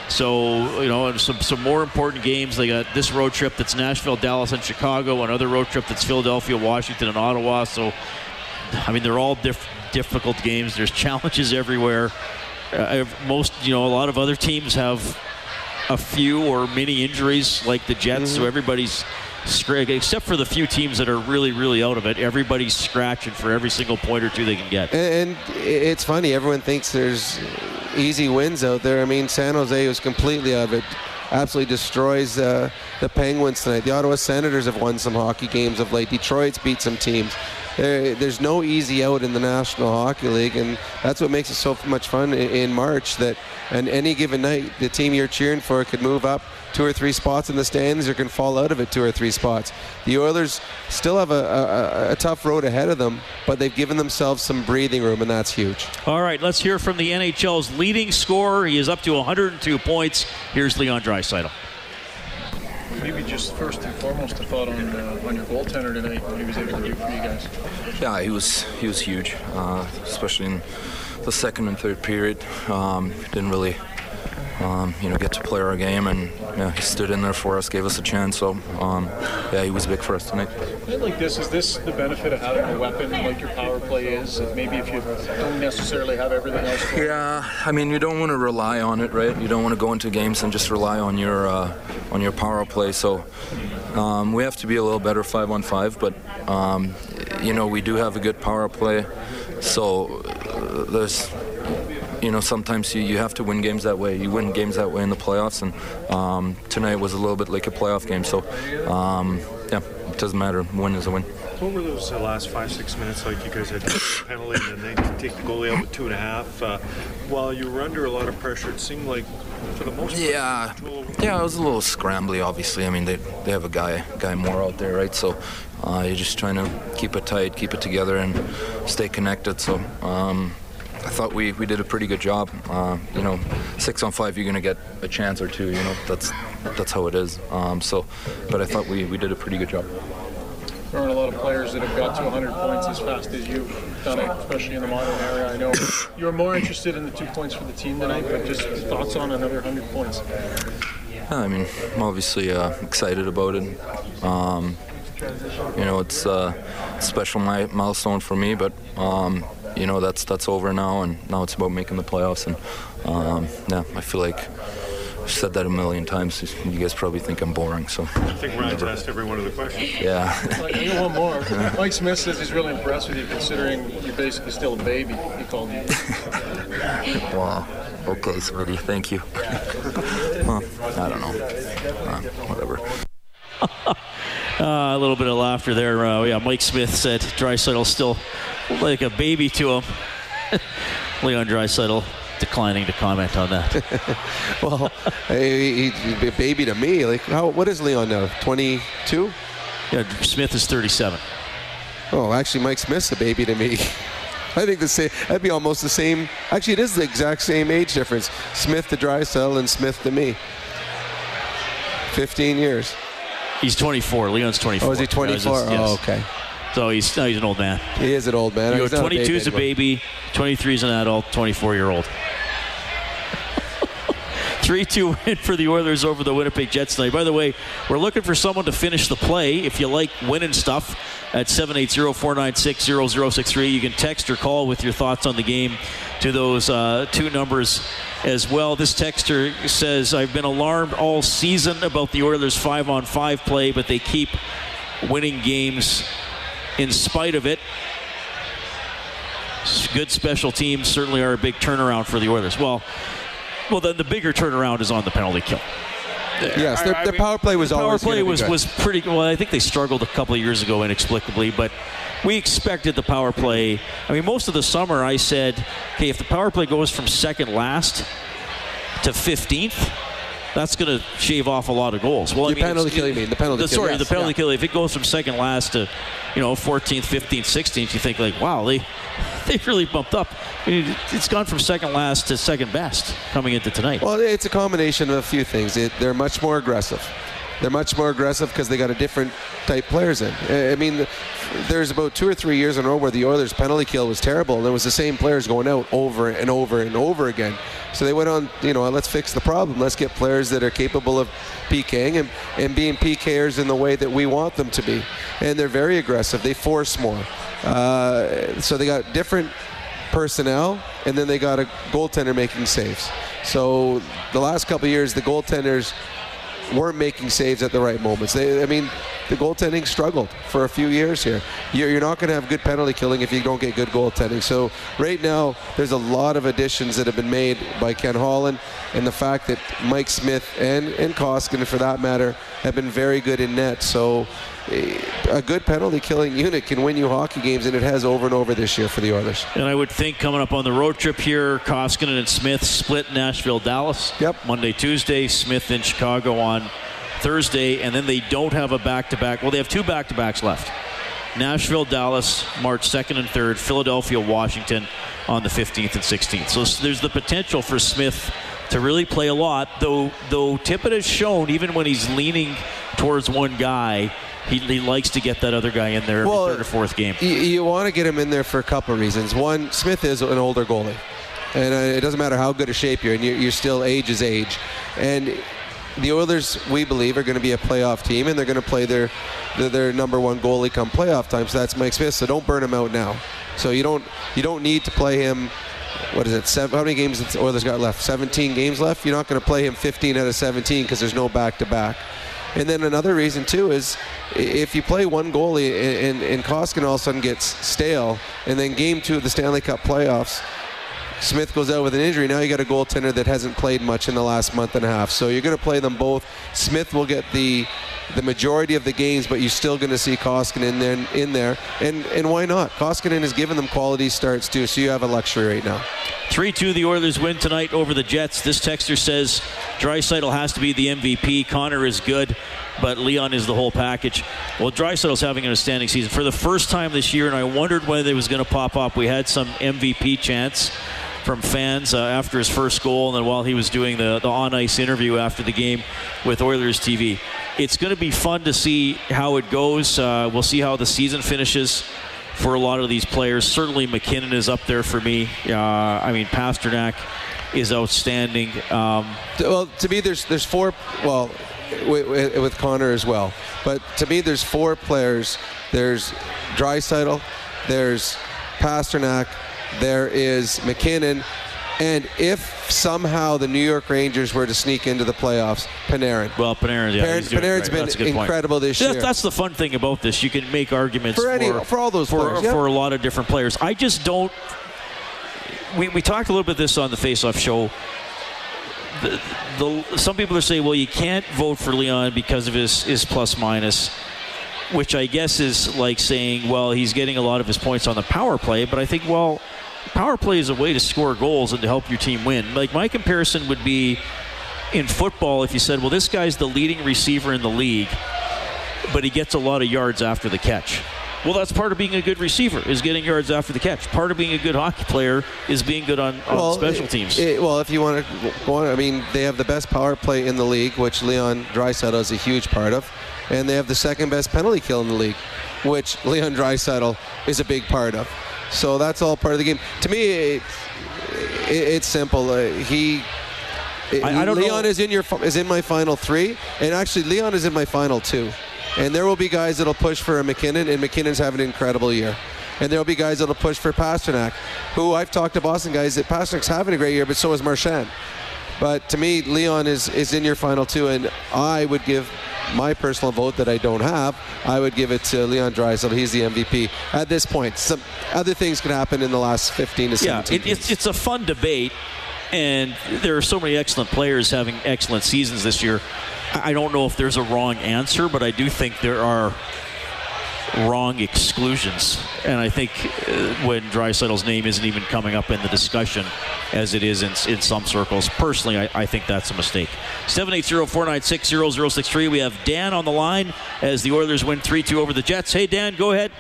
So, you know, and some, some more important games. They got this road trip that's Nashville, Dallas, and Chicago, another road trip that's Philadelphia, Washington, and Ottawa. So, I mean, they're all diff- difficult games. There's <laughs> challenges everywhere. Uh, most, you know, a lot of other teams have a few or many injuries like the Jets, so everybody's except for the few teams that are really, really out of it. Everybody's scratching for every single point or two they can get.
And, it's funny, everyone thinks there's easy wins out there. I mean, San Jose was completely out of it. Absolutely destroys uh, the Penguins tonight. The Ottawa Senators have won some hockey games of late. Detroit's beat some teams. There, there's no easy out in the National Hockey League, and that's what makes it so much fun in, March. That on any given night, the team you're cheering for could move up two or three spots in the stands, or can fall out of it two or three spots. The Oilers still have a, a, a tough road ahead of them, but they've given themselves some breathing room, and that's huge.
All right, let's hear from the NHL's leading scorer. He is up to 102 points. Here's Leon Draisaitl.
Maybe just first and foremost, a thought on uh, on your goaltender tonight, what he was able to do for you guys.
Yeah, he was he was huge, uh, especially in the second and third period. Um, didn't really, um, you know, get to play our game, and yeah, he stood in there for us, gave us a chance. So um, yeah, he was big for us tonight.
Night like this, is this the benefit of having a weapon like your power play is? Maybe if you don't necessarily have everything else.
Yeah, I mean, you don't want to rely on it, right? You don't want to go into games and just rely on your uh, on your power play. So um, we have to be a little better five on five, but um, you know we do have a good power play. So uh, there's you know sometimes you, you have to win games that way. You win games that way in the playoffs, and um, tonight was a little bit like a playoff game. So um, yeah, it doesn't matter. Win is a win.
What were those uh, last five, six minutes like? You guys had a penalty and then they take the goalie out with two and a half. Uh, while you were under a lot of pressure, it seemed like for the most part.
Yeah, yeah, it was a little scrambly. Obviously, I mean they they have a guy guy more out there, right? So uh, you're just trying to keep it tight, keep it together, and stay connected. So. Um, I thought we, we did a pretty good job. Uh, you know, six on five, you're gonna get a chance or two. You know, that's that's how it is. Um, so, but I thought we, we did a pretty good job.
There aren't a lot of players that have got to 100 points as fast as you've done it, especially in the modern era. I know you're more interested in the two points for the team tonight, but just thoughts on another 100 points.
Yeah, I mean, I'm obviously uh, excited about it. Um, you know, it's uh, a special milestone for me, but um, you know that's that's over now, and now it's about making the playoffs. And um, yeah, I feel like I've said that a million times. You guys probably think I'm boring, so.
I think Ryan's asked every one of the questions.
Yeah.
I got one more. Mike Smith says he's really impressed with you considering you're basically still a baby. He called you. <laughs>
wow. Okay, Smitty, thank you. <laughs> well, I don't know. Uh, whatever. <laughs>
Uh, a little bit of laughter there. Uh, yeah, Mike Smith said Draisaitl still like a baby to him. <laughs> Leon Draisaitl declining to comment on that. <laughs>
well, he, he's a baby to me. Like, how? What is Leon now? Twenty-two.
Yeah, Smith is thirty-seven.
Oh, actually, Mike Smith's a baby to me. <laughs> I think the same. That'd be almost the same. Actually, it is the exact same age difference. Smith to Draisaitl and Smith to me. Fifteen years.
He's 24. Leon's 24.
Oh, is he 24?
No, yes.
Oh, okay.
So he's no, he's an old man.
He is an old man.
You
He's
go
not
22 is a baby, 23 is an adult, 24 year old. 3 2 win for the Oilers over the Winnipeg Jets tonight. By the way, we're looking for someone to finish the play. If you like winning stuff at 780 496 0063, you can text or call with your thoughts on the game to those uh, two numbers as well. This texter says, I've been alarmed all season about the Oilers' 5 on 5 play, but they keep winning games in spite of it. Good special teams certainly are a big turnaround for the Oilers. Well, well, then the bigger turnaround is on the penalty kill.
Yes, their,
I- I
their power play was
the power
always
play
gonna be
was
good.
was pretty. Well, I think they struggled a couple of years ago inexplicably, but we expected the power play. I mean, most of the summer I said, okay, if the power play goes from second last to 15th. That's going to shave off a lot of goals. Well, I
The
mean,
penalty kill, you mean, the penalty kill,
Sorry,
yes,
the penalty
yeah.
kill. If it goes from second last to, you know, 14th, 15th, 16th, you think like, wow, they <laughs> they really bumped up. I mean, it's gone from second last to second best coming into tonight.
Well, it's a combination of a few things. It, they're much more aggressive. They're much more aggressive because they got a different type of players in. I I mean, there's about two or three years in a row where the Oilers' penalty kill was terrible, and it was the same players going out over and over and over again. So they went on, you know, let's fix the problem. Let's get players that are capable of PKing and, and being PKers in the way that we want them to be. And they're very aggressive. They force more. Uh, so they got different personnel, and then they got a goaltender making saves. So the last couple years, the goaltenders weren't making saves at the right moments. They, I mean, the goaltending struggled for a few years here. You're, you're not going to have good penalty killing if you don't get good goaltending. So right now, there's a lot of additions that have been made by Ken Holland, and the fact that Mike Smith and and Koskinen, for that matter, have been very good in net. So a good penalty killing unit can win you hockey games, and it has over and over this year for the Oilers.
And I would think coming up on the road trip here, Koskinen and Smith split Nashville, Dallas.
Yep.
Monday, Tuesday, Smith in Chicago on Thursday, and then they don't have a back to back. Well, they have two back to backs left. Nashville, Dallas, March 2nd and 3rd. Philadelphia, Washington on the 15th and 16th. So there's the potential for Smith to really play a lot, though though Tippett has shown, even when he's leaning towards one guy, he, he likes to get that other guy in there
Well,
third or fourth game.
You, you want to get him in there for a couple of reasons. One, Smith is an older goalie, and uh, it doesn't matter how good a shape you're in. You're, you're still age is age, and the Oilers, we believe, are going to be a playoff team, and they're going to play their, their their number one goalie come playoff time. So that's Mike Smith. So don't burn him out now. So you don't you don't need to play him. What is it? Seven, how many games the Oilers got left? 17 games left. You're not going to play him 15 out of 17 because there's no back to back. And then another reason too is if you play one goalie and, and, Koskinen all of a sudden gets stale, and then game two of the Stanley Cup playoffs, Smith goes out with an injury. Now you got a goaltender that hasn't played much in the last month and a half. So you're going to play them both. Smith will get the the majority of the games, but you're still going to see Koskinen in there. In there, and and why not? Koskinen has given them quality starts too. So you have a luxury right now.
3 2, the Oilers win tonight over the Jets. This texter says Draisaitl has to be the MVP. Connor is good, but Leon is the whole package. Well, Draisaitl's having an outstanding season for the first time this year, and I wondered whether it was going to pop up. We had some MVP chants from fans uh, after his first goal, and then while he was doing the, the on ice interview after the game with Oilers TV. It's going to be fun to see how it goes. Uh, we'll see how the season finishes for a lot of these players. Certainly, MacKinnon is up there for me. Uh, I mean, Pastrnak is outstanding. Um,
Well, to me, there's there's four. Well, with, with, Connor as well, but to me, there's four players. There's Draisaitl, there's Pastrnak, there is MacKinnon, And if somehow the New York Rangers were to sneak into the playoffs, Panarin.
Well, Panarin, yeah,
Panarin- Panarin's
great.
been
That's good point.
incredible this
That's-
year.
That's the fun thing about this. You can make arguments
For any- for all those
for,
players, yeah.
for a lot of different players. I just don't. We, we talked a little bit this on the Face-Off show. The, the, some people are saying, well, you can't vote for Leon because of his, his plus minus, which I guess is like saying, well, he's getting a lot of his points on the power play. But I think, well, power play is a way to score goals and to help your team win. Like my comparison would be in football if you said, well, this guy's the leading receiver in the league, but he gets a lot of yards after the catch. Well, that's part of being a good receiver is getting yards after the catch. Part of being a good hockey player is being good on, on special teams.
it- well, if you want to I mean, they have the best power play in the league, which Leon Draisaitl is a huge part of, and they have the second best penalty kill in the league, which Leon Draisaitl is a big part of. So that's all part of the game. To me, it, it, it's simple. Uh, he.
I- I don't
Leon
know-
is in your is in my final three, and actually Leon is in my final two. And there will be guys that'll push for a MacKinnon, and MacKinnon's having an incredible year. And there will be guys that'll push for Pastrnak, who I've talked to Boston guys that Pastrnak's having a great year, but so is Marchand. But to me, Leon is, is in your final two, and I would give my personal vote that I don't have. I would give it to Leon Draisaitl. He's the MVP at this point. Some other things can happen in the last 15 to
yeah,
17.
it, it's, it's a fun debate, and there are so many excellent players having excellent seasons this year. I don't know if there's a wrong answer, but I do think there are wrong exclusions. And I think uh, when Draisaitl's name isn't even coming up in the discussion as it is in, in some circles, personally, I, I think that's a mistake. 780-496-0063. We have Dan on the line as the Oilers win 3-2 over the Jets. Hey, Dan, go ahead.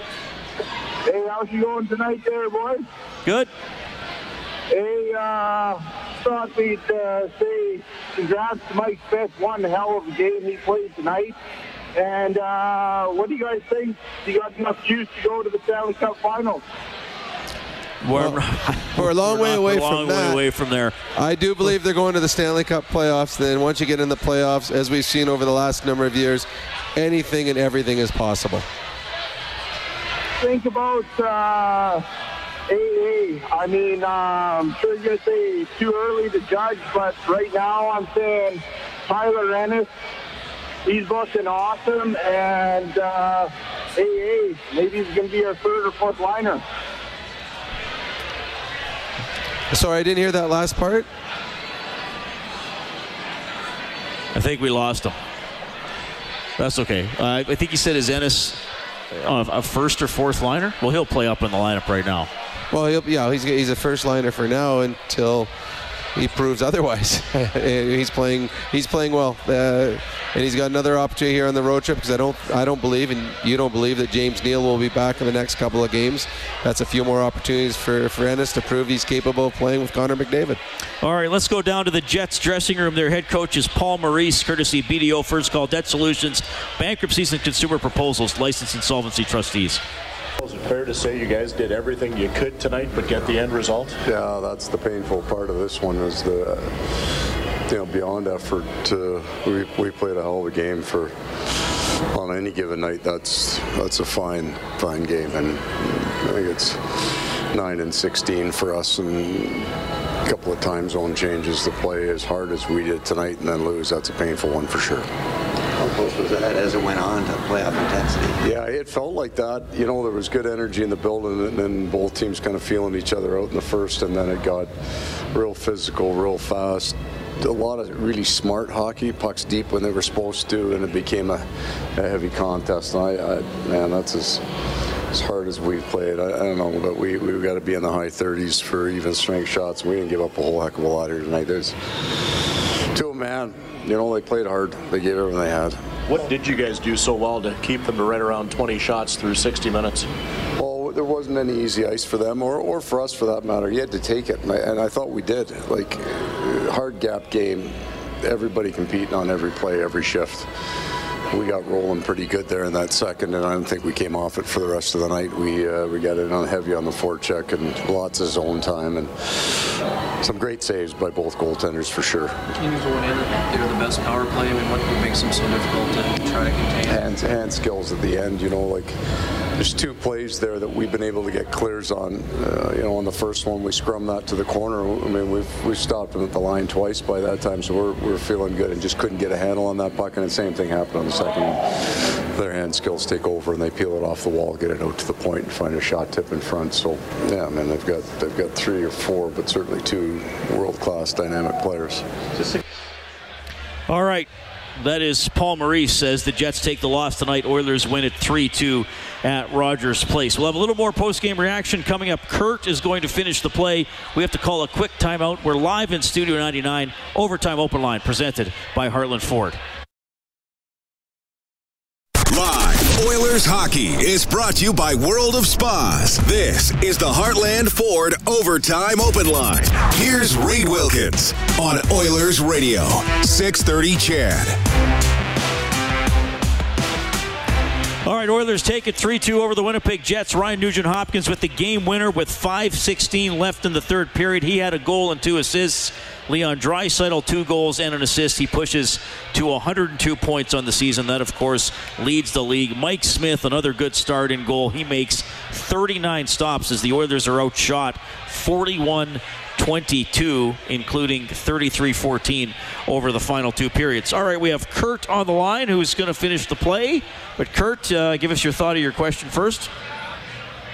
Hey, how's you going tonight there, boys?
Good.
Hey, uh, thought we'd uh, say congrats to Mike Smith. One hell of a game he played tonight. And uh, what do you guys think? Do You got enough juice to go to the Stanley Cup Finals?
We're, <laughs>
We're a long way away
we're a long
from
way
that.
away from there.
I do believe they're going to the Stanley Cup playoffs. Then once you get in the playoffs, as we've seen over the last number of years, anything and everything is possible.
Think about uh, AA. I mean, uh, I'm sure you're going to say too early to judge, but right now I'm saying Tyler Ennis, he's looking awesome, and uh, AA, maybe he's going to be our third or fourth liner.
Sorry, I didn't hear that last part.
I think we lost him. That's okay. Uh, I think he said his Ennis uh, a first or fourth liner. Well, he'll play up in the lineup right now.
Well, he'll, yeah, he's he's a first liner for now until he proves otherwise. <laughs> he's playing he's playing well, uh, and he's got another opportunity here on the road trip because I don't I don't believe and you don't believe that James Neal will be back in the next couple of games. That's a few more opportunities for for Ennis to prove he's capable of playing with Connor McDavid.
All right, let's go down to the Jets dressing room. Their head coach is Paul Maurice, courtesy BDO First Call Debt Solutions, Bankruptcies and Consumer Proposals, licensed insolvency trustees.
Is it fair to say you guys did everything you could tonight but get the end result?
Yeah, that's the painful part of this one is the, you know, beyond effort. We, we played a hell of a game for, on any given night, that's that's a fine, fine game. And I think it's 9 and 16 for us and a couple of time zone changes to play as hard as we did tonight and then lose. That's a painful one for sure.
Close was that as it went on to playoff intensity?
Yeah, it felt like that. You know, there was good energy in the building, and then both teams kind of feeling each other out in the first, and then it got real physical, real fast. A lot of really smart hockey, pucks deep when they were supposed to, and it became a, a heavy contest. And I, I, man, that's as as hard as we've played. I, I don't know, but we we've got to be in the high 30s for even strength shots. We didn't give up a whole heck of a lot here tonight. There's to a man. You know, they played hard. They gave everything they had.
What did you guys do so well to keep them to right around 20 shots through 60 minutes?
Well, there wasn't any easy ice for them, or, or for us for that matter. You had to take it, and I, and I thought we did. Like, hard gap game, everybody competing on every play, every shift. We got rolling pretty good there in that second, and I don't think we came off it for the rest of the night. We uh, we got it on heavy on the forecheck and lots of zone time and some great saves by both goaltenders for sure.
Teams going in, they're the best power play. I mean, what makes them so difficult to try to contain?
Hand, hand skills at the end, you know, like there's two plays there that we've been able to get clears on. Uh, you know, on the first one, we scrum that to the corner. I mean, we've we've stopped them at the line twice by that time, so we're, we're feeling good and just couldn't get a handle on that puck. And the same thing happened on the second one. Their hand skills take over and they peel it off the wall, get it out to the point, and find a shot tip in front. So yeah, man, they've got they've got three or four, but certainly two world-class dynamic players.
All right. That is Paul Maurice says the Jets take the loss tonight. Oilers win it 3 2 at Rogers Place. We'll have a little more post game reaction coming up. Kurt is going to finish the play. We have to call a quick timeout. We're live in Studio 99, Overtime Open Line, presented by Heartland Ford.
Live Oilers hockey is brought to you by World of Spas. This is the Heartland Ford Overtime Open Line. Here's Reed Wilkins on Oilers Radio, 630 CHED.
All right, Oilers take it 3 2 over the Winnipeg Jets. Ryan Nugent Hopkins with the game winner with 5.16 left in the third period. He had a goal and two assists. Leon Draisaitl, two goals and an assist. He pushes to 102 points on the season. That, of course, leads the league. Mike Smith, another good start in goal. He makes 39 stops as the Oilers are outshot 41 22, including 33 14 over the final two periods. All right, we have Kurt on the line who's going to finish the play. But, Kurt, uh, give us your thought of your question first.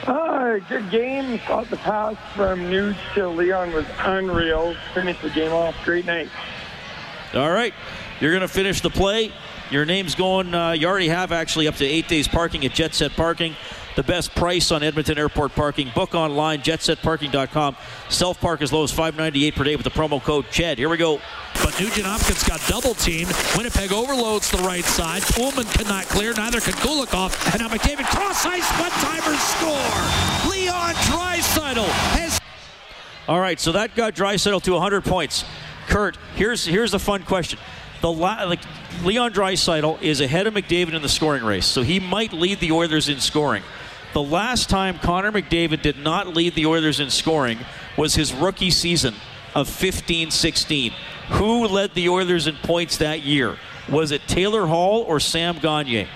Uh, good game. Thought the pass from Nuge to Leon was unreal. Finished the game off. Great night.
All right. You're going to finish the play. Your name's going, uh, you already have actually up to eight days parking at Jet Set Parking the best price on Edmonton Airport parking. Book online, jetsetparking.com. Self park as low as $5.98 per day with the promo code CHED. Here we go.
But Nugent Hopkins got double teamed. Winnipeg overloads the right side. Pullman cannot clear. Neither can Kulikov. And now McDavid cross ice one timer score. Leon Draisaitl has.
All right, so that got Draisaitl to 100 points. Kurt, here's here's the fun question. The la- like Leon Draisaitl is ahead of McDavid in the scoring race, so he might lead the Oilers in scoring. The last time Connor McDavid did not lead the Oilers in scoring was his rookie season of 15 16. Who led the Oilers in points that year? Was it Taylor Hall or Sam Gagner?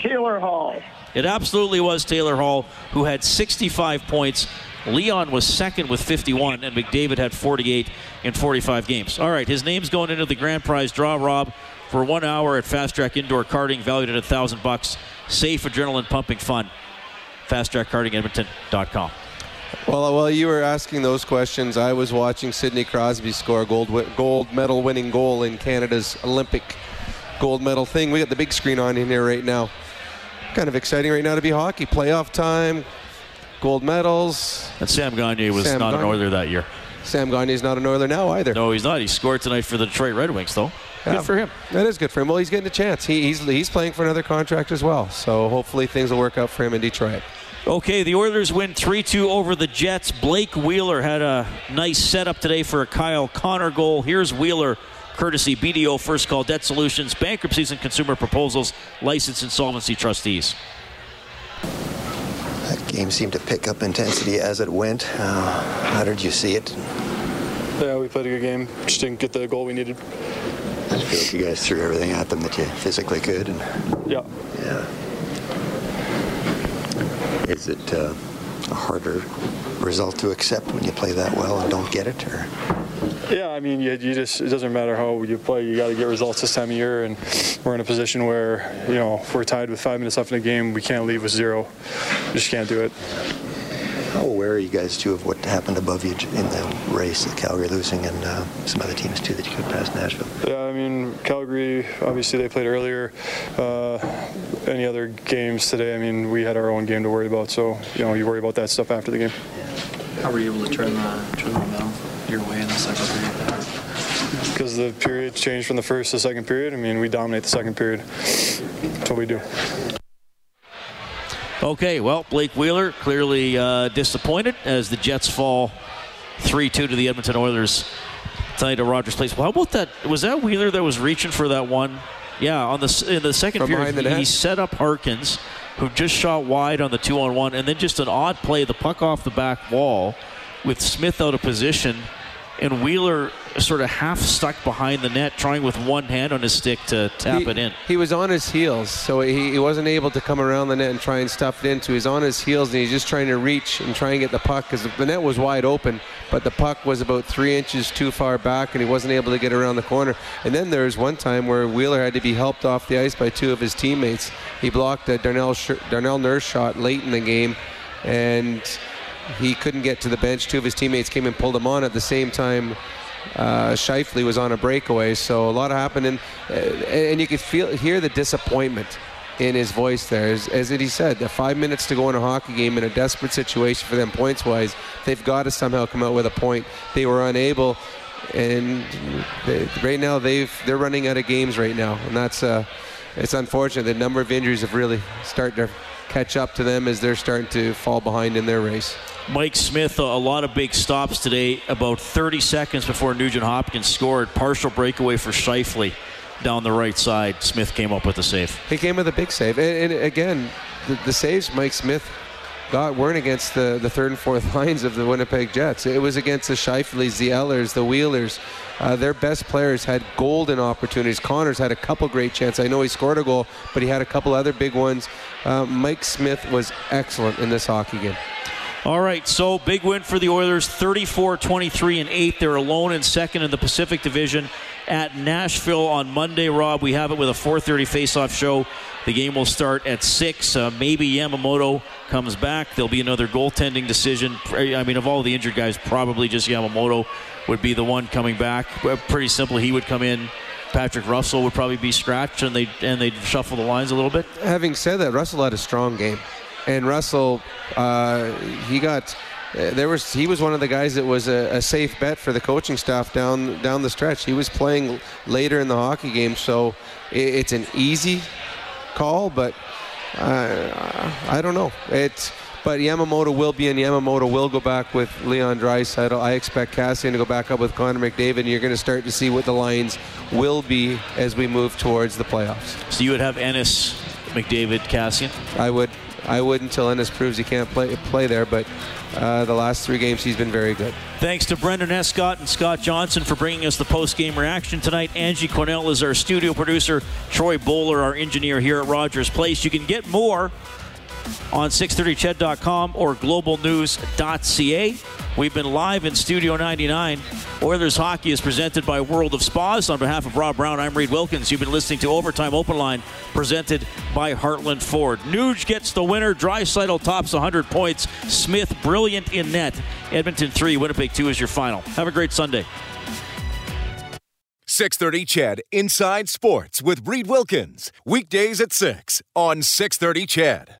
Taylor Hall.
It absolutely was Taylor Hall, who had 65 points. Leon was second with 51, and McDavid had 48 in 45 games. All right, his name's going into the grand prize draw, Rob, for one hour at Fast Track Indoor Karting, valued at a thousand bucks safe, adrenaline pumping fun. FastTrackKartingEdmonton.com.
Well, uh, while you were asking those questions, I was watching Sidney Crosby score a gold gold medal winning goal in Canada's Olympic gold medal thing. We got the big screen on in here right now. Kind of exciting right now to be hockey. Playoff time, gold medals.
And Sam Gagner was
Sam
not
Gagner.
an Oiler that year.
Sam Gagner's not an Oiler now either.
No, he's not. He scored tonight for the Detroit Red Wings, though.
Yeah,
Good for him.
That is good for him. Well, he's getting a chance. He, he's he's playing for another contract as well. So hopefully things will work out for him in Detroit.
Okay, the Oilers win 3 2 over the Jets. Blake Wheeler had a nice setup today for a Kyle Connor goal. Here's Wheeler, courtesy BDO First Call Debt Solutions, Bankruptcies and Consumer Proposals, License Insolvency Trustees.
That game seemed to pick up intensity as it went. Uh, how did you see it?
Yeah, we played a good game. Just didn't get the goal we needed.
I feel like you guys threw everything at them that you physically could. And
Yeah.
yeah. Is it uh, a harder result to accept when you play that well and don't get it, or?
Yeah, I mean, you, you just it doesn't matter how you play. You got to get results this time of year, and we're in a position where you know if we're tied with five minutes left in the game, we can't leave with zero. We just can't do it.
How aware are you guys too of what happened above you in the race, the Calgary losing, and uh, some other teams too that you could pass Nashville?
Yeah, I mean, Calgary, obviously they played earlier. Uh, any other games today, I mean, we had our own game to worry about, so, you know, you worry about that stuff after the game.
How were you able to turn the, turn the momentum your way in the second period?
Because the period changed from the first to the second period, I mean, we dominate the second period. That's what we do.
Okay, well, Blake Wheeler clearly uh, disappointed as the Jets fall 3 2 to the Edmonton Oilers tonight at Rogers Place. Well, how about that? Was that Wheeler that was reaching for that one? Yeah, on the in the second
From
period,
the
he, he set up Harkins, who just shot wide on the two on one, and then just an odd play, the puck off the back wall with Smith out of position. And Wheeler sort of half stuck behind the net, trying with one hand on his stick to tap
he,
it in.
He was on his heels, so he, he wasn't able to come around the net and try and stuff it into. He's on his heels and he's just trying to reach and try and get the puck because the net was wide open, but the puck was about three inches too far back and he wasn't able to get around the corner. And then there was one time where Wheeler had to be helped off the ice by two of his teammates. He blocked a Darnell, Darnell Nurse shot late in the game and he couldn't get to the bench. Two of his teammates came and pulled him on at the same time. Uh, Scheifele was on a breakaway, so a lot happened, and, uh, and you could feel hear the disappointment in his voice there. As, as he said, the five minutes to go in a hockey game in a desperate situation for them points wise, they've got to somehow come out with a point. They were unable, and they, right now they've they're running out of games right now, and that's uh, it's unfortunate. The number of injuries have really started to catch up to them as they're starting to fall behind in their race.
Mike Smith, a lot of big stops today. About 30 seconds before Nugent Hopkins scored, partial breakaway for Scheifele down the right side. Smith came up with a save.
He came with a big save, and, and again, the, the, saves Mike Smith got weren't against the, the third and fourth <laughs> lines of the Winnipeg Jets. It was against the Scheifeles, the Ehlers, the Wheelers. Uh, their best players had golden opportunities. Connors had a couple great chances. I know he scored a goal, but he had a couple other big ones. Uh, Mike Smith was excellent in this hockey game.
All right, so big win for the Oilers, 34 23 and 8. They're alone in second in the Pacific Division at Nashville on Monday. Rob, we have it with a 4:30 face-off show. The game will start at six. Uh, maybe Yamamoto comes back. There'll be another goaltending decision. I mean, of all the injured guys, probably just Yamamoto would be the one coming back. Pretty simple. He would come in. Patrick Russell would probably be scratched, and they and they'd shuffle the lines a little bit.
Having said that, Russell had a strong game and Russell, uh, he got there was he was one of the guys that was a, a, safe bet for the coaching staff down down the stretch. He was playing later in the hockey game, so it, it's an easy call, but uh, I don't know. It's but Yamamoto will be, and Yamamoto will go back with Leon Draisaitl. I expect Kassian to go back up with Connor McDavid, and you're going to start to see what the lines will be as we move towards the playoffs.
So you would have Ennis, McDavid, Kassian.
I would. I would until Ennis proves he can't play play there. But uh, the last three games, he's been very good.
Thanks to Brendan Escott and Scott Johnson for bringing us the post game reaction tonight. Angie Cornell is our studio producer. Troy Bowler, our engineer here at Rogers Place. You can get more on 630ched.com or globalnews.ca. We've been live in Studio 99. Oilers hockey is presented by World of Spas. On behalf of Rob Brown, I'm Reed Wilkins. You've been listening to Overtime Open Line presented by Heartland Ford. Nuge gets the winner. Draisaitl tops 100 points. Smith brilliant in net. Edmonton 3, Winnipeg 2 is your final. Have a great Sunday.
630 CHED Inside Sports with Reed Wilkins. Weekdays at 6 on 630 CHED.